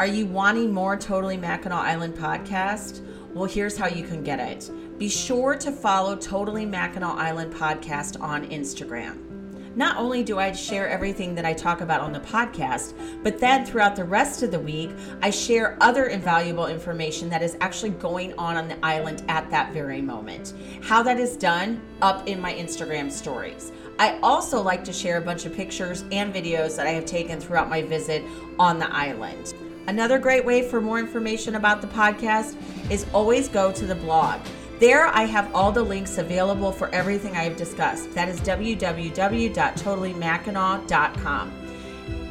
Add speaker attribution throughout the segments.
Speaker 1: Are you wanting more Totally Mackinac Island podcast? Well, here's how you can get it. Be sure to follow Totally Mackinac Island podcast on Instagram. Not only do I share everything that I talk about on the podcast, but then throughout the rest of the week, I share other invaluable information that is actually going on on the island at that very moment. How that is done, up in my Instagram stories. I also like to share a bunch of pictures and videos that I have taken throughout my visit on the island. Another great way for more information about the podcast is always go to the blog. There, I have all the links available for everything I have discussed. That is www.totallymackinac.com.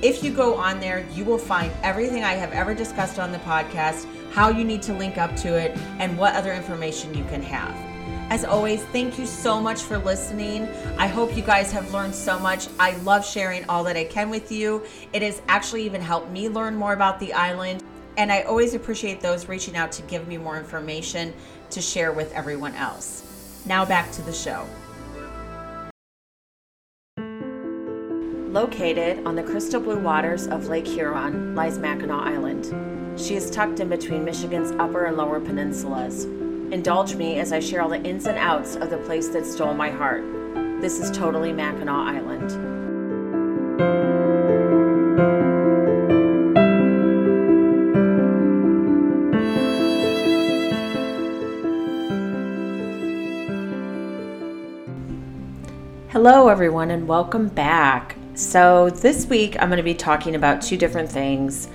Speaker 1: If you go on there, you will find everything I have ever discussed on the podcast, how you need to link up to it, and what other information you can have. As always, thank you so much for listening. I hope you guys have learned so much. I love sharing all that I can with you. It has actually even helped me learn more about the island. And I always appreciate those reaching out to give me more information to share with everyone else. Now back to the show. Located on the crystal blue waters of Lake Huron lies Mackinac Island. She is tucked in between Michigan's upper and lower peninsulas. Indulge me as I share all the ins and outs of the place that stole my heart. This is totally Mackinac Island. Hello, everyone, and welcome back. So, this week I'm going to be talking about two different things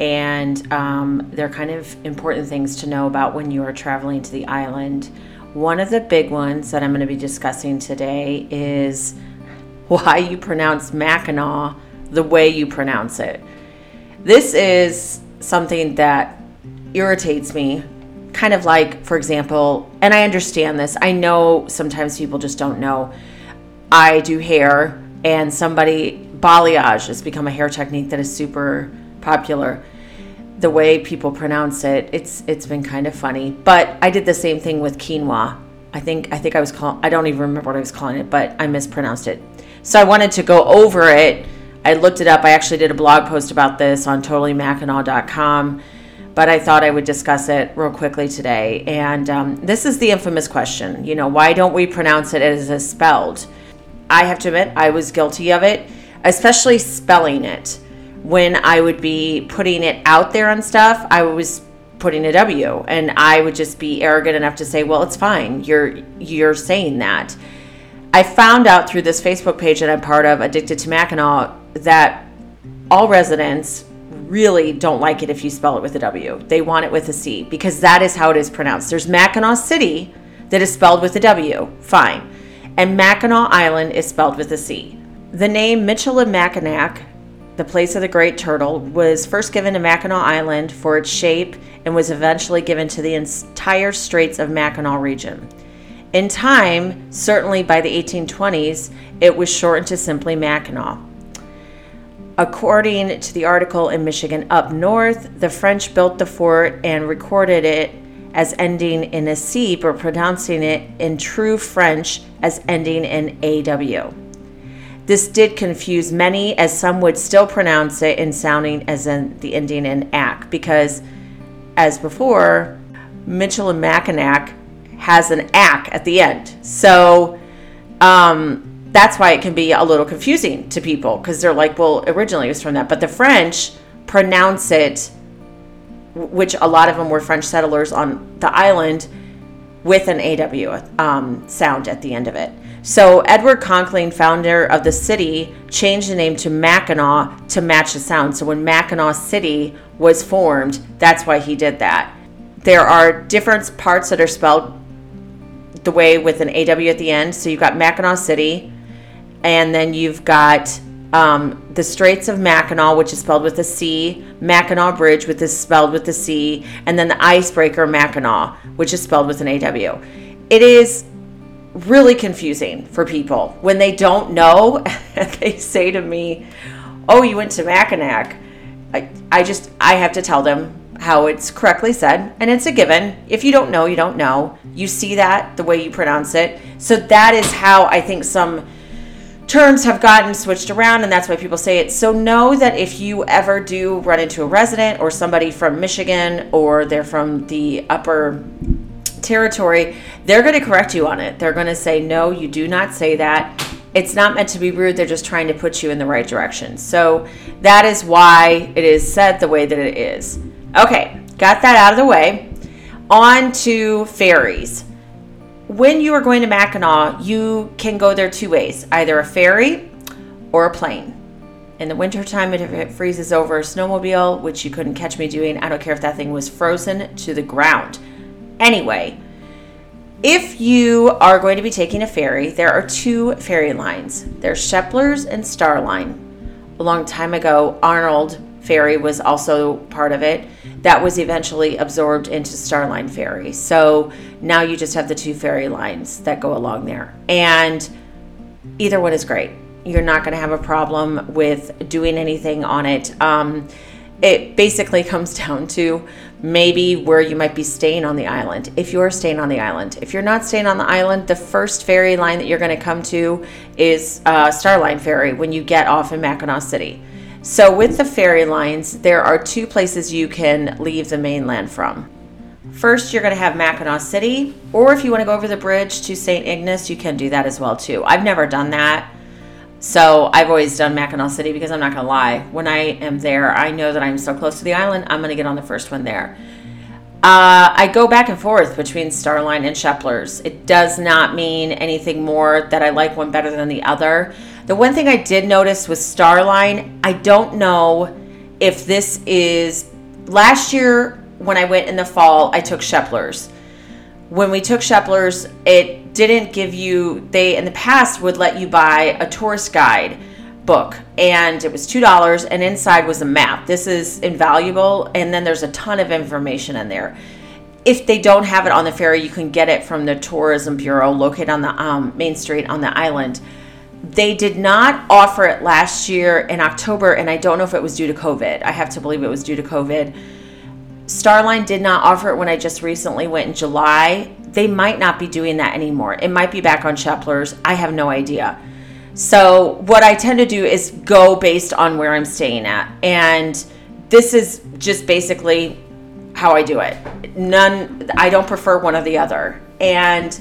Speaker 1: and um, they're kind of important things to know about when you are traveling to the island. One of the big ones that I'm going to be discussing today is why you pronounce Mackinac the way you pronounce it. This is something that irritates me. Kind of like, for example, and I understand this. I know sometimes people just don't know. I do hair, and somebody, balayage has become a hair technique that is super popular. The way people pronounce it it's it's been kind of funny. But i did the same thing with quinoa. I think i think i was calling i don't even remember what i was calling it but i mispronounced it. So i wanted to go over it. I looked it up. I actually did a blog post about this on totallymackinac.com but i thought i would discuss it real quickly today. And um, this is the infamous question you know why don't we pronounce it as it's spelled? I have to admit i was guilty of it especially spelling it when I would be putting it out there on stuff, I was putting a W and I would just be arrogant enough to say, "Well, it's fine. You're you're saying that." I found out through this Facebook page that I'm part of, Addicted to Mackinac, that all residents really don't like it if you spell it with a W. They want it with a C because that is how it is pronounced. There's Mackinaw City that is spelled with a W, fine. And Mackinac Island is spelled with a C. The name Michilimackinac the place of the great turtle, was first given to Mackinac Island for its shape and was eventually given to the entire Straits of Mackinac region. In time, certainly by the 1820s, it was shortened to simply Mackinac. According to the article in Michigan Up North, the French built the fort and recorded it as ending in a C, but pronouncing it in true French as ending in AW. This did confuse many, as some would still pronounce it in sounding as in the Indian in ack, because as before, Michilimackinac has an ack at the end. So um, that's why it can be a little confusing to people because they're like, well, originally it was from that. But the French pronounce it, which a lot of them were French settlers on the island, with an AW um, sound at the end of it. So Edward Conkling, founder of the city, changed the name to Mackinaw to match the sound. So when Mackinaw City was formed, that's why he did that. There are different parts that are spelled the way with an AW at the end. So you've got Mackinaw City, and then you've got um, the Straits of Mackinac, which is spelled with a C, Mackinac Bridge, which is spelled with a C, and then the Icebreaker Mackinaw, which is spelled with an AW. It is really confusing for people when they don't know and they say to me, "Oh, you went to Mackinac." I, I just I have to tell them how it's correctly said, and it's a given. If you don't know, you don't know. You see that the way you pronounce it. So that is how I think some terms have gotten switched around, and that's why people say it. So know that if you ever do run into a resident or somebody from Michigan or they're from the upper territory, they're going to correct you on it. They're going to say, no, you do not say that. It's not meant to be rude. They're just trying to put you in the right direction. So that is why it is said the way that it is. Okay, got that out of the way. On to ferries when you are going to Mackinac, you can go there two ways either a ferry or a plane. In the wintertime, if it freezes over a snowmobile, which you couldn't catch me doing, I don't care if that thing was frozen to the ground. Anyway, if you are going to be taking a ferry, there are two ferry lines there's Shepler's and Starline. A long time ago, Arnold Ferry was also part of it that was eventually absorbed into Starline Ferry. So now you just have the two ferry lines that go along there. And either one is great. You're not going to have a problem with doing anything on it. Um, it basically comes down to maybe where you might be staying on the island. If you're staying on the island, if you're not staying on the island, the first ferry line that you're going to come to is uh, Starline Ferry when you get off in Mackinaw City. So, with the ferry lines, there are two places you can leave the mainland from. First, you're going to have Mackinaw City, or if you want to go over the bridge to St. Ignace, you can do that as well too. I've never done that. So, I've always done Mackinaw City because I'm not going to lie. When I am there, I know that I'm so close to the island, I'm going to get on the first one there. Uh, I go back and forth between Starline and Shepler's. It does not mean anything more that I like one better than the other. The one thing I did notice with Starline, I don't know if this is last year when I went in the fall, I took Shepler's. When we took Shepler's, it didn't give you, they in the past would let you buy a tourist guide book and it was $2 and inside was a map. This is invaluable and then there's a ton of information in there. If they don't have it on the ferry, you can get it from the Tourism Bureau located on the um, Main Street on the island they did not offer it last year in October, and I don't know if it was due to COVID. I have to believe it was due to COVID. Starline did not offer it when I just recently went in July. They might not be doing that anymore. It might be back on Shepler's. I have no idea. So, what I tend to do is go based on where I'm staying at. And this is just basically how I do it. None, I don't prefer one or the other. And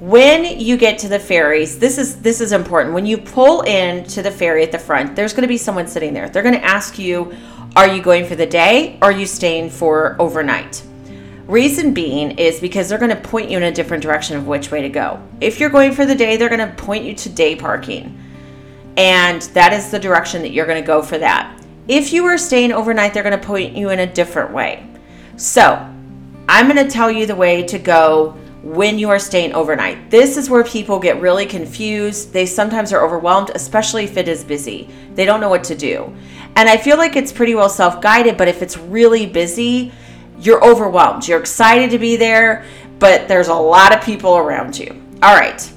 Speaker 1: when you get to the ferries this is this is important when you pull in to the ferry at the front there's going to be someone sitting there they're going to ask you are you going for the day or are you staying for overnight reason being is because they're going to point you in a different direction of which way to go if you're going for the day they're going to point you to day parking and that is the direction that you're going to go for that if you are staying overnight they're going to point you in a different way so i'm going to tell you the way to go when you are staying overnight. This is where people get really confused. They sometimes are overwhelmed, especially if it is busy. They don't know what to do. And I feel like it's pretty well self guided, but if it's really busy, you're overwhelmed. You're excited to be there, but there's a lot of people around you. All right.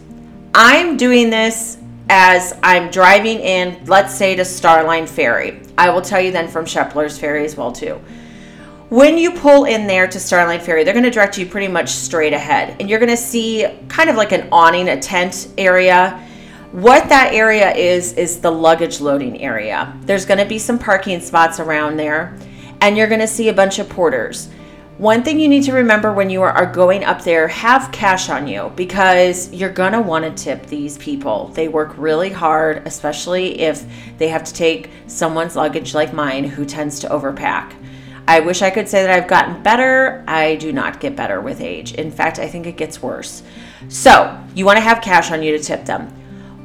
Speaker 1: I'm doing this as I'm driving in, let's say to Starline Ferry. I will tell you then from Shepler's Ferry as well too. When you pull in there to Starline Ferry, they're going to direct you pretty much straight ahead. And you're going to see kind of like an awning, a tent area. What that area is, is the luggage loading area. There's going to be some parking spots around there, and you're going to see a bunch of porters. One thing you need to remember when you are going up there, have cash on you because you're going to want to tip these people. They work really hard, especially if they have to take someone's luggage like mine who tends to overpack. I wish I could say that I've gotten better. I do not get better with age. In fact, I think it gets worse. So, you want to have cash on you to tip them.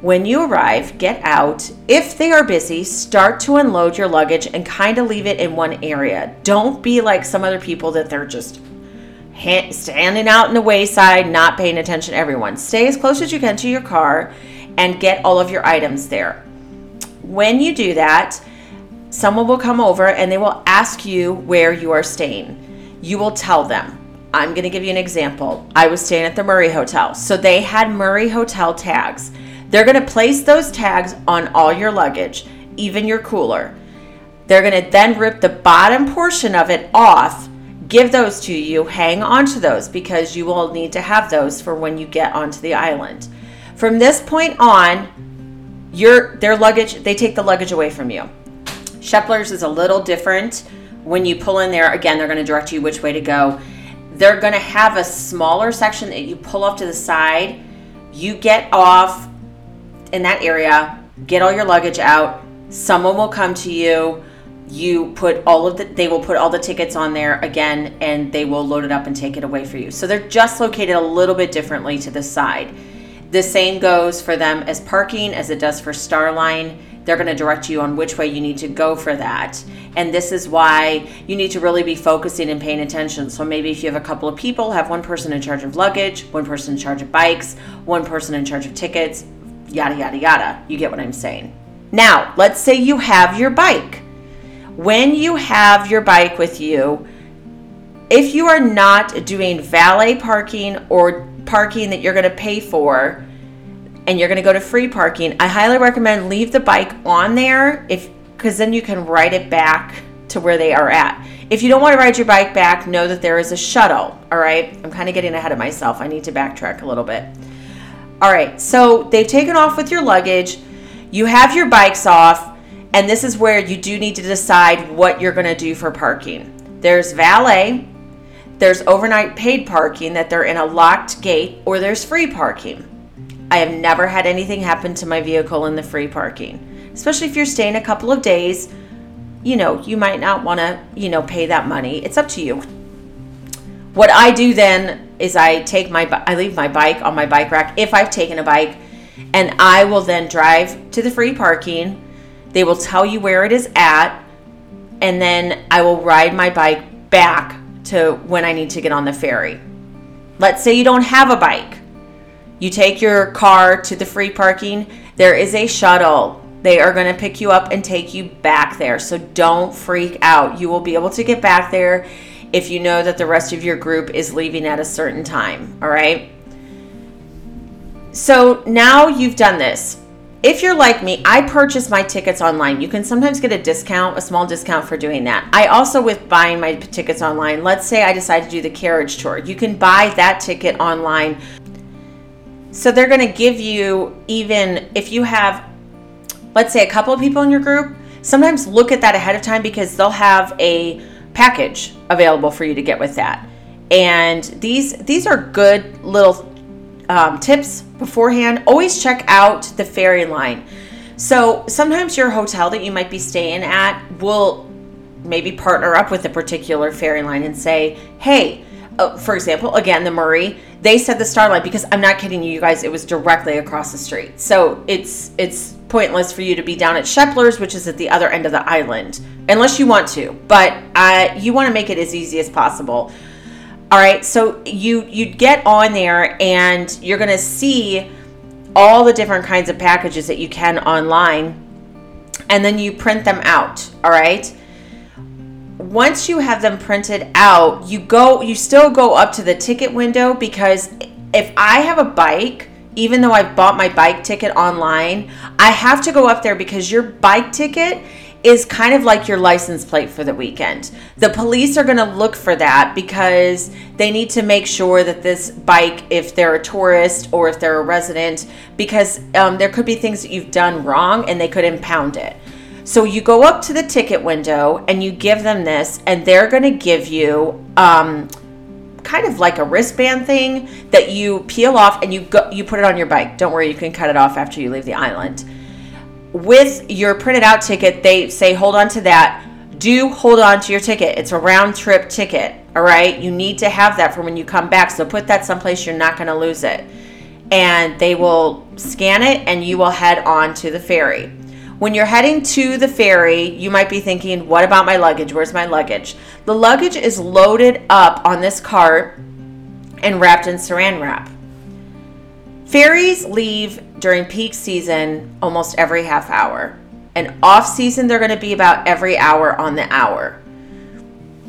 Speaker 1: When you arrive, get out. If they are busy, start to unload your luggage and kind of leave it in one area. Don't be like some other people that they're just standing out in the wayside, not paying attention to everyone. Stay as close as you can to your car and get all of your items there. When you do that, someone will come over and they will ask you where you are staying. You will tell them. I'm going to give you an example. I was staying at the Murray Hotel. So they had Murray Hotel tags. They're going to place those tags on all your luggage, even your cooler. They're going to then rip the bottom portion of it off, give those to you, hang on to those because you will need to have those for when you get onto the island. From this point on, your their luggage, they take the luggage away from you. Shepler's is a little different. When you pull in there, again, they're going to direct you which way to go. They're going to have a smaller section that you pull off to the side. You get off in that area, get all your luggage out. Someone will come to you. You put all of the, they will put all the tickets on there again, and they will load it up and take it away for you. So they're just located a little bit differently to the side. The same goes for them as parking as it does for Starline. They're going to direct you on which way you need to go for that. And this is why you need to really be focusing and paying attention. So maybe if you have a couple of people, have one person in charge of luggage, one person in charge of bikes, one person in charge of tickets, yada, yada, yada. You get what I'm saying. Now, let's say you have your bike. When you have your bike with you, if you are not doing valet parking or parking that you're going to pay for and you're going to go to free parking, I highly recommend leave the bike on there if because then you can ride it back to where they are at. If you don't want to ride your bike back, know that there is a shuttle, all right? I'm kind of getting ahead of myself. I need to backtrack a little bit. All right, so they've taken off with your luggage. You have your bikes off, and this is where you do need to decide what you're going to do for parking. There's valet, there's overnight paid parking that they're in a locked gate, or there's free parking. I have never had anything happen to my vehicle in the free parking, especially if you're staying a couple of days. You know, you might not want to, you know, pay that money. It's up to you. What I do then is I take my I leave my bike on my bike rack if I've taken a bike and I will then drive to the free parking. They will tell you where it is at and then I will ride my bike back to when I need to get on the ferry. Let's say you don't have a bike. You take your car to the free parking, there is a shuttle. They are going to pick you up and take you back there. So don't freak out. You will be able to get back there if you know that the rest of your group is leaving at a certain time. All right. So now you've done this. If you're like me, I purchase my tickets online. You can sometimes get a discount, a small discount for doing that. I also, with buying my tickets online, let's say I decide to do the carriage tour, you can buy that ticket online. So they're going to give you, even if you have, let's say, a couple of people in your group, sometimes look at that ahead of time because they'll have a package available for you to get with that. And these these are good little um, tips beforehand. Always check out the ferry line. So sometimes your hotel that you might be staying at will maybe partner up with a particular ferry line and say, hey, uh, for example, again, the Murray, they said the Starline because I'm not kidding you, you guys, it was directly across the street. So it's it's pointless for you to be down at Shepler's, which is at the other end of the island, unless you want to. But uh, you want to make it as easy as possible. All right, so you you get on there and you're gonna see all the different kinds of packages that you can online, and then you print them out. All right. Once you have them printed out, you go you still go up to the ticket window because if I have a bike even though I've bought my bike ticket online, I have to go up there because your bike ticket is kind of like your license plate for the weekend. The police are going to look for that because they need to make sure that this bike, if they're a tourist or if they're a resident, because um, there could be things that you've done wrong and they could impound it. So you go up to the ticket window and you give them this, and they're going to give you um, kind of like a wristband thing that you peel off and you go you put it on your bike. Don't worry, you can cut it off after you leave the island. With your printed out ticket, they say hold on to that. Do hold on to your ticket. It's a round trip ticket. All right. You need to have that for when you come back. So put that someplace you're not going to lose it. And they will scan it and you will head on to the ferry. When you're heading to the ferry, you might be thinking, what about my luggage? Where's my luggage? The luggage is loaded up on this cart and wrapped in saran wrap. Ferries leave during peak season almost every half hour. And off season, they're going to be about every hour on the hour.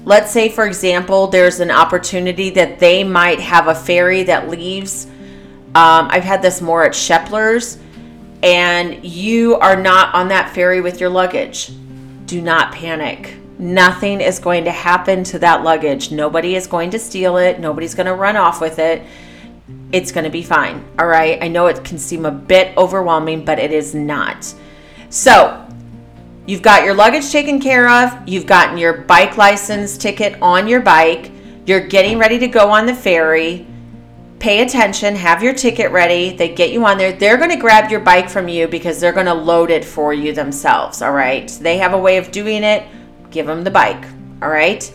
Speaker 1: Let's say, for example, there's an opportunity that they might have a ferry that leaves. Um, I've had this more at Shepler's and you are not on that ferry with your luggage, do not panic. Nothing is going to happen to that luggage. Nobody is going to steal it. Nobody's going to run off with it. It's going to be fine. All right. I know it can seem a bit overwhelming, but it is not. So, you've got your luggage taken care of, you've gotten your bike license ticket on your bike, you're getting ready to go on the ferry. Pay attention, have your ticket ready. They get you on there. They're going to grab your bike from you because they're going to load it for you themselves. All right. They have a way of doing it. Give them the bike. All right.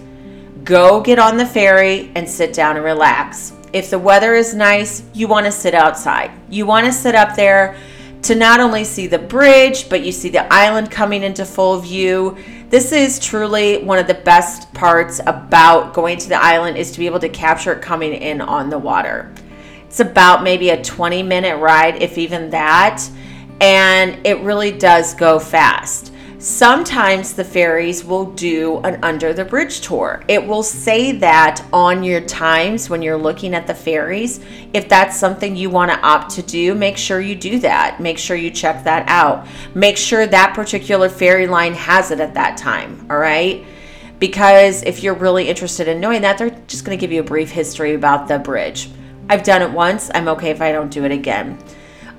Speaker 1: Go get on the ferry and sit down and relax. If the weather is nice, you want to sit outside. You want to sit up there to not only see the bridge, but you see the island coming into full view. This is truly one of the best parts about going to the island is to be able to capture it coming in on the water. It's about maybe a 20 minute ride, if even that, and it really does go fast. Sometimes the ferries will do an under the bridge tour. It will say that on your times when you're looking at the ferries. If that's something you want to opt to do, make sure you do that. Make sure you check that out. Make sure that particular ferry line has it at that time, all right? Because if you're really interested in knowing that, they're just going to give you a brief history about the bridge. I've done it once. I'm okay if I don't do it again.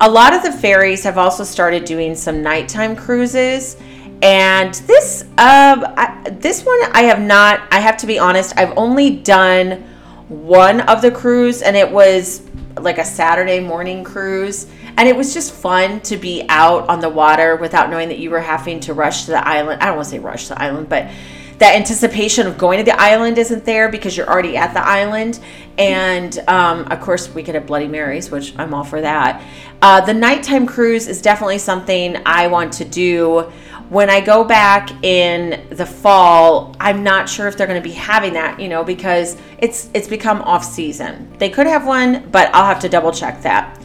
Speaker 1: A lot of the ferries have also started doing some nighttime cruises and this um I, this one I have not I have to be honest I've only done one of the cruise and it was like a Saturday morning cruise. And it was just fun to be out on the water without knowing that you were having to rush to the island. I don't want to say rush to the island but that anticipation of going to the island isn't there because you're already at the island. And um, of course we could have bloody marys which i'm all for that uh, the nighttime cruise is definitely something i want to do when I go back in the fall, I'm not sure if they're going to be having that, you know, because it's it's become off season. They could have one, but I'll have to double check that.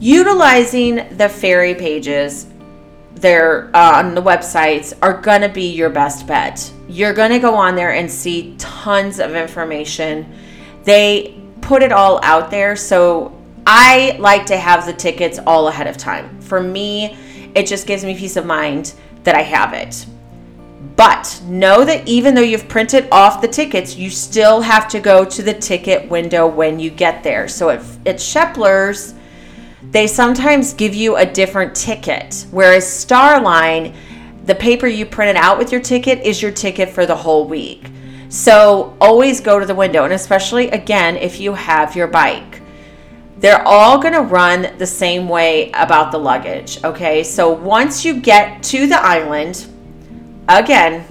Speaker 1: Utilizing the ferry pages there uh, on the websites are going to be your best bet. You're going to go on there and see tons of information. They put it all out there, so I like to have the tickets all ahead of time. For me, it just gives me peace of mind that I have it. But know that even though you've printed off the tickets, you still have to go to the ticket window when you get there. So if at Shepler's, they sometimes give you a different ticket, whereas Starline, the paper you printed out with your ticket is your ticket for the whole week. So always go to the window, and especially again if you have your bike. They're all going to run the same way about the luggage. Okay, so once you get to the island, again,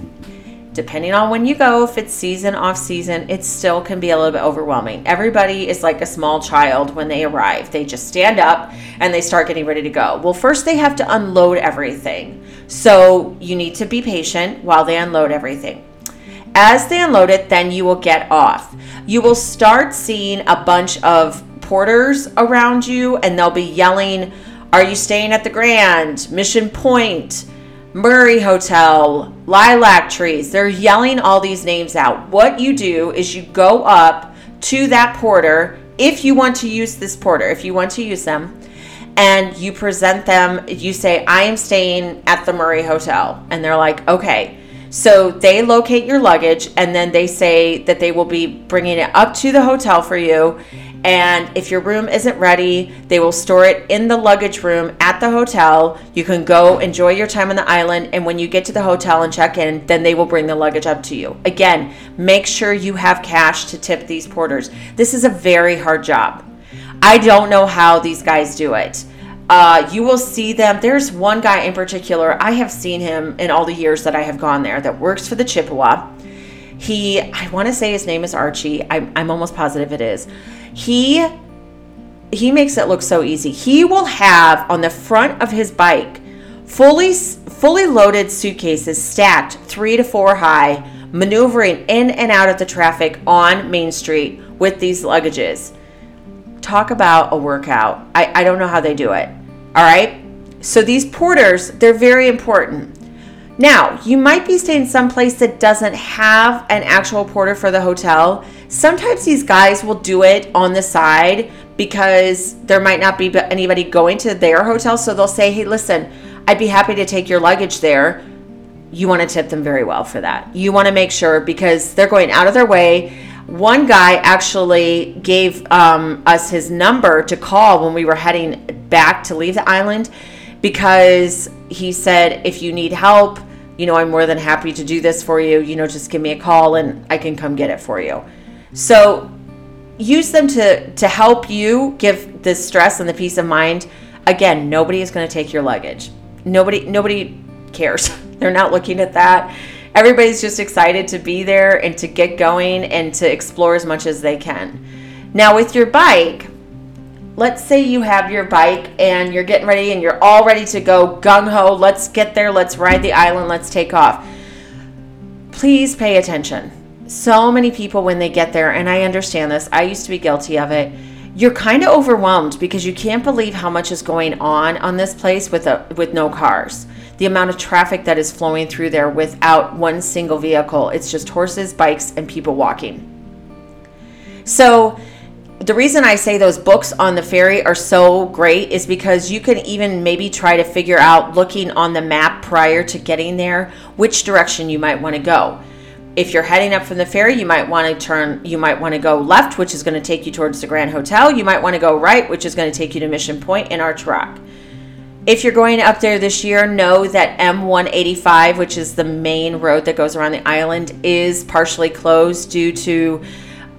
Speaker 1: depending on when you go, if it's season, off season, it still can be a little bit overwhelming. Everybody is like a small child when they arrive. They just stand up and they start getting ready to go. Well, first they have to unload everything. So you need to be patient while they unload everything. As they unload it, then you will get off. You will start seeing a bunch of porters around you and they'll be yelling, Are you staying at the Grand? Mission Point, Murray Hotel, Lilac Trees. They're yelling all these names out. What you do is you go up to that porter if you want to use this porter, if you want to use them, and you present them, you say, I am staying at the Murray Hotel. And they're like, Okay. So they locate your luggage and then they say that they will be bringing it up to the hotel for you and if your room isn't ready, they will store it in the luggage room at the hotel. You can go enjoy your time on the island. And when you get to the hotel and check in, then they will bring the luggage up to you. Again, make sure you have cash to tip these porters. This is a very hard job. I don't know how these guys do it. Uh, you will see them. There's one guy in particular, I have seen him in all the years that I have gone there that works for the Chippewa. He, I want to say his name is Archie. I'm, I'm almost positive it is he he makes it look so easy. He will have on the front of his bike fully fully loaded suitcases stacked 3 to 4 high, maneuvering in and out of the traffic on Main Street with these luggages. Talk about a workout. I, I don't know how they do it. All right? So these porters, they're very important. Now, you might be staying someplace that doesn't have an actual porter for the hotel. Sometimes these guys will do it on the side because there might not be anybody going to their hotel. So they'll say, hey, listen, I'd be happy to take your luggage there. You want to tip them very well for that. You want to make sure because they're going out of their way. One guy actually gave um, us his number to call when we were heading back to leave the island because he said, if you need help, you know, I'm more than happy to do this for you. You know, just give me a call and I can come get it for you. So use them to to help you give the stress and the peace of mind. Again, nobody is going to take your luggage. Nobody nobody cares. They're not looking at that. Everybody's just excited to be there and to get going and to explore as much as they can. Now with your bike, let's say you have your bike and you're getting ready and you're all ready to go gung ho, let's get there, let's ride the island, let's take off. Please pay attention so many people when they get there, and I understand this, I used to be guilty of it. You're kind of overwhelmed because you can't believe how much is going on on this place with a with no cars. The amount of traffic that is flowing through there without one single vehicle. It's just horses, bikes, and people walking. So, the reason I say those books on the ferry are so great is because you can even maybe try to figure out, looking on the map prior to getting there, which direction you might want to go if you're heading up from the ferry, you might want to turn, you might want to go left, which is going to take you towards the Grand Hotel. You might want to go right, which is going to take you to Mission Point in Arch Rock. If you're going up there this year, know that M185, which is the main road that goes around the island, is partially closed due to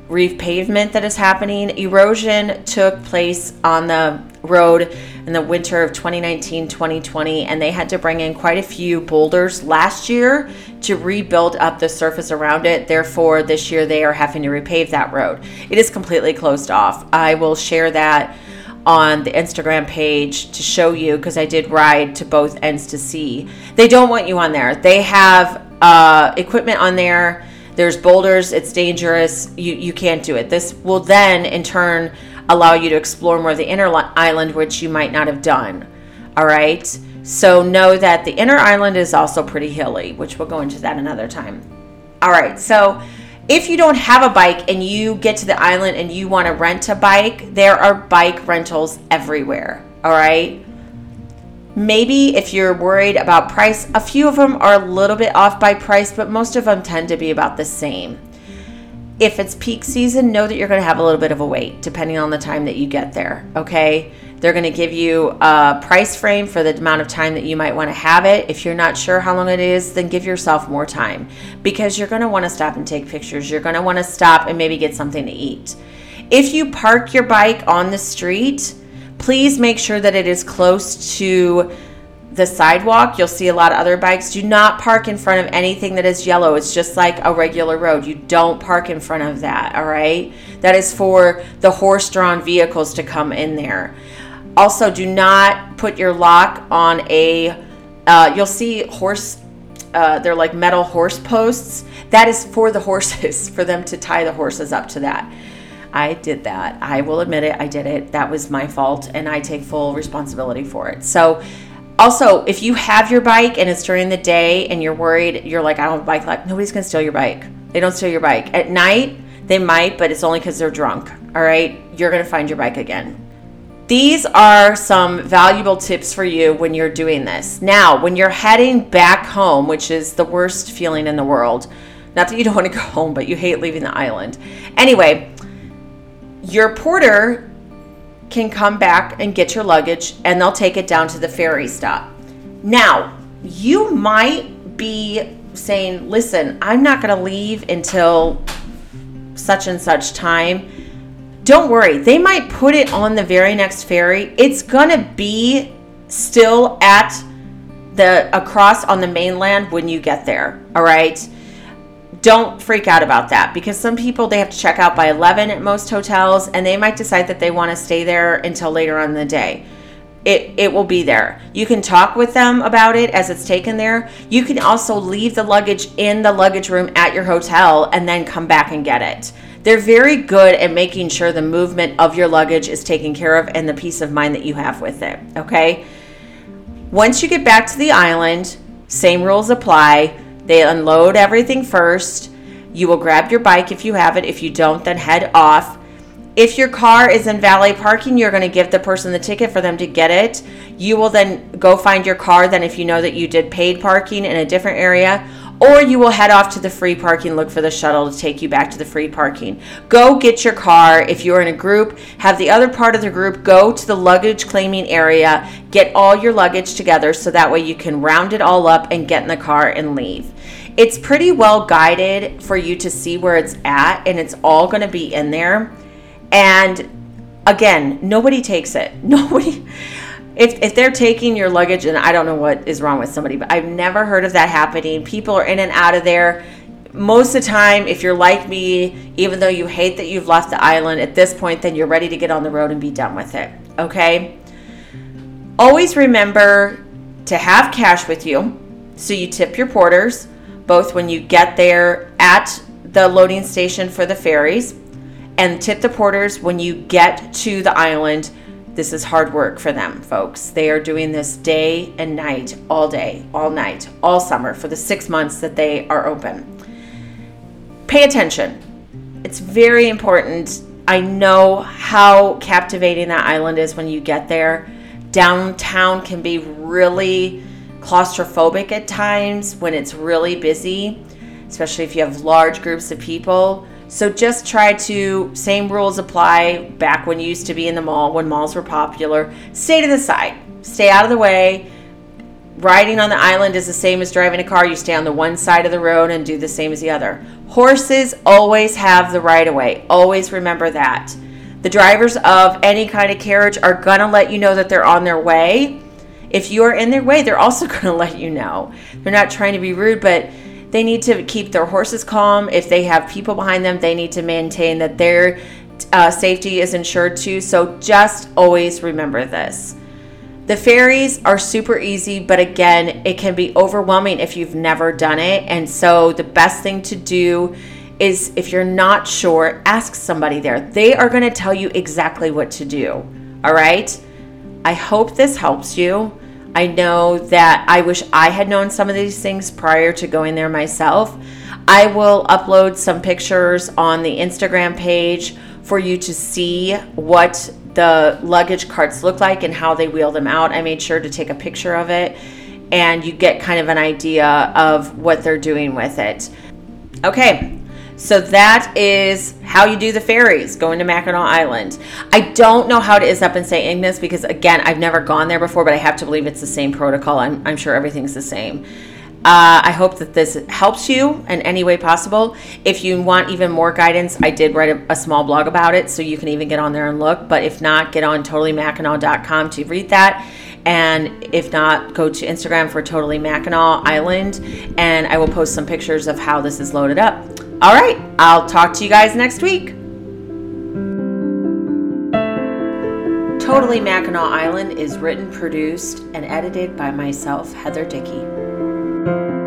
Speaker 1: reef pavement that is happening. Erosion took place on the road in the winter of 2019 2020, and they had to bring in quite a few boulders last year to rebuild up the surface around it. Therefore, this year they are having to repave that road. It is completely closed off. I will share that on the Instagram page to show you because I did ride to both ends to see. They don't want you on there. They have uh, equipment on there. There's boulders. It's dangerous. You you can't do it. This will then in turn allow you to explore more of the inner island, which you might not have done. All right. So know that the inner island is also pretty hilly, which we'll go into that another time. All right. So if you don't have a bike and you get to the island and you want to rent a bike, there are bike rentals everywhere. All right. Maybe if you're worried about price, a few of them are a little bit off by price, but most of them tend to be about the same if it's peak season, know that you're going to have a little bit of a wait depending on the time that you get there. Okay. They're going to give you a price frame for the amount of time that you might want to have it. If you're not sure how long it is, then give yourself more time because you're going to want to stop and take pictures. You're going to want to stop and maybe get something to eat. If you park your bike on the street, please make sure that it is close to the sidewalk, you'll see a lot of other bikes. Do not park in front of anything that is yellow. It's just like a regular road. You don't park in front of that, all right? That is for the horse drawn vehicles to come in there. Also, do not put your lock on a, uh, you'll see horse, uh, they're like metal horse posts. That is for the horses, for them to tie the horses up to that. I did that. I will admit it. I did it. That was my fault, and I take full responsibility for it. So, also, if you have your bike and it's during the day and you're worried, you're like, I don't have a bike lock, nobody's gonna steal your bike. They don't steal your bike. At night, they might, but it's only because they're drunk. All right, you're gonna find your bike again. These are some valuable tips for you when you're doing this. Now, when you're heading back home, which is the worst feeling in the world, not that you don't want to go home, but you hate leaving the island. Anyway, your porter can come back and get your luggage and they'll take it down to the ferry stop. Now, you might be saying, listen, I'm not going to leave until such and such time. Don't worry, they might put it on the very next ferry. It's going to be still at the across on the mainland when you get there. All right don't freak out about that because some people they have to check out by 11 at most hotels and they might decide that they want to stay there until later on in the day it, it will be there you can talk with them about it as it's taken there you can also leave the luggage in the luggage room at your hotel and then come back and get it they're very good at making sure the movement of your luggage is taken care of and the peace of mind that you have with it okay once you get back to the island same rules apply they unload everything first. You will grab your bike if you have it. If you don't, then head off. If your car is in valet parking, you're going to give the person the ticket for them to get it. You will then go find your car. Then, if you know that you did paid parking in a different area, or you will head off to the free parking, look for the shuttle to take you back to the free parking. Go get your car. If you're in a group, have the other part of the group go to the luggage claiming area, get all your luggage together so that way you can round it all up and get in the car and leave. It's pretty well guided for you to see where it's at, and it's all going to be in there. And again, nobody takes it. Nobody if, if they're taking your luggage and i don't know what is wrong with somebody but i've never heard of that happening. People are in and out of there. Most of the time if you're like me even though you hate that you've left the island at this point then you're ready to get on the road and be done with it okay? Always remember to have cash with you so you tip your porters both when you get there at the loading station for the ferries and tip the porters when you get to the island this is hard work for them, folks. They are doing this day and night, all day, all night, all summer for the six months that they are open. Pay attention. It's very important. I know how captivating that island is when you get there. Downtown can be really claustrophobic at times when it's really busy, especially if you have large groups of people. So just try to, same rules apply back when you used to be in the mall, when malls were popular. Stay to the side, stay out of the way. Riding on the island is the same as driving a car. You stay on the one side of the road and do the same as the other. Horses always have the right of way. Always remember that. The drivers of any kind of carriage are going to let you know that they're on their way. If you are in their way, they're also going to let you know. They're not trying to be rude, but they need to keep their horses calm. If they have people behind them, they need to maintain that their uh, safety is ensured too. So just always remember this. The ferries are super easy, but again, it can be overwhelming if you've never done it. And so the best thing to do is if you're not sure, ask somebody there. They are going to tell you exactly what to do. All right? I hope this helps you. I know that I wish I had known some of these things prior to going there myself. I will upload some pictures on the Instagram page for you to see what the luggage carts look like and how they wheel them out. I made sure to take a picture of it and you get kind of an idea of what they're doing with it. Okay, so that is how you do the ferries going to Mackinac Island. I don't know how it is up in St. Ignace because, again, I've never gone there before, but I have to believe it's the same protocol. I'm, I'm sure everything's the same. Uh, I hope that this helps you in any way possible. If you want even more guidance, I did write a, a, small blog about it, so you can even get on there and look. But if not, get on totallymackinac.com to read that. And if not, go to Instagram for Totally Mackinac Island, and I will post some pictures of how this is loaded up. All right, I'll talk to you guys next week. Totally Mackinac Island is written, produced, and edited by myself, Heather Dickey.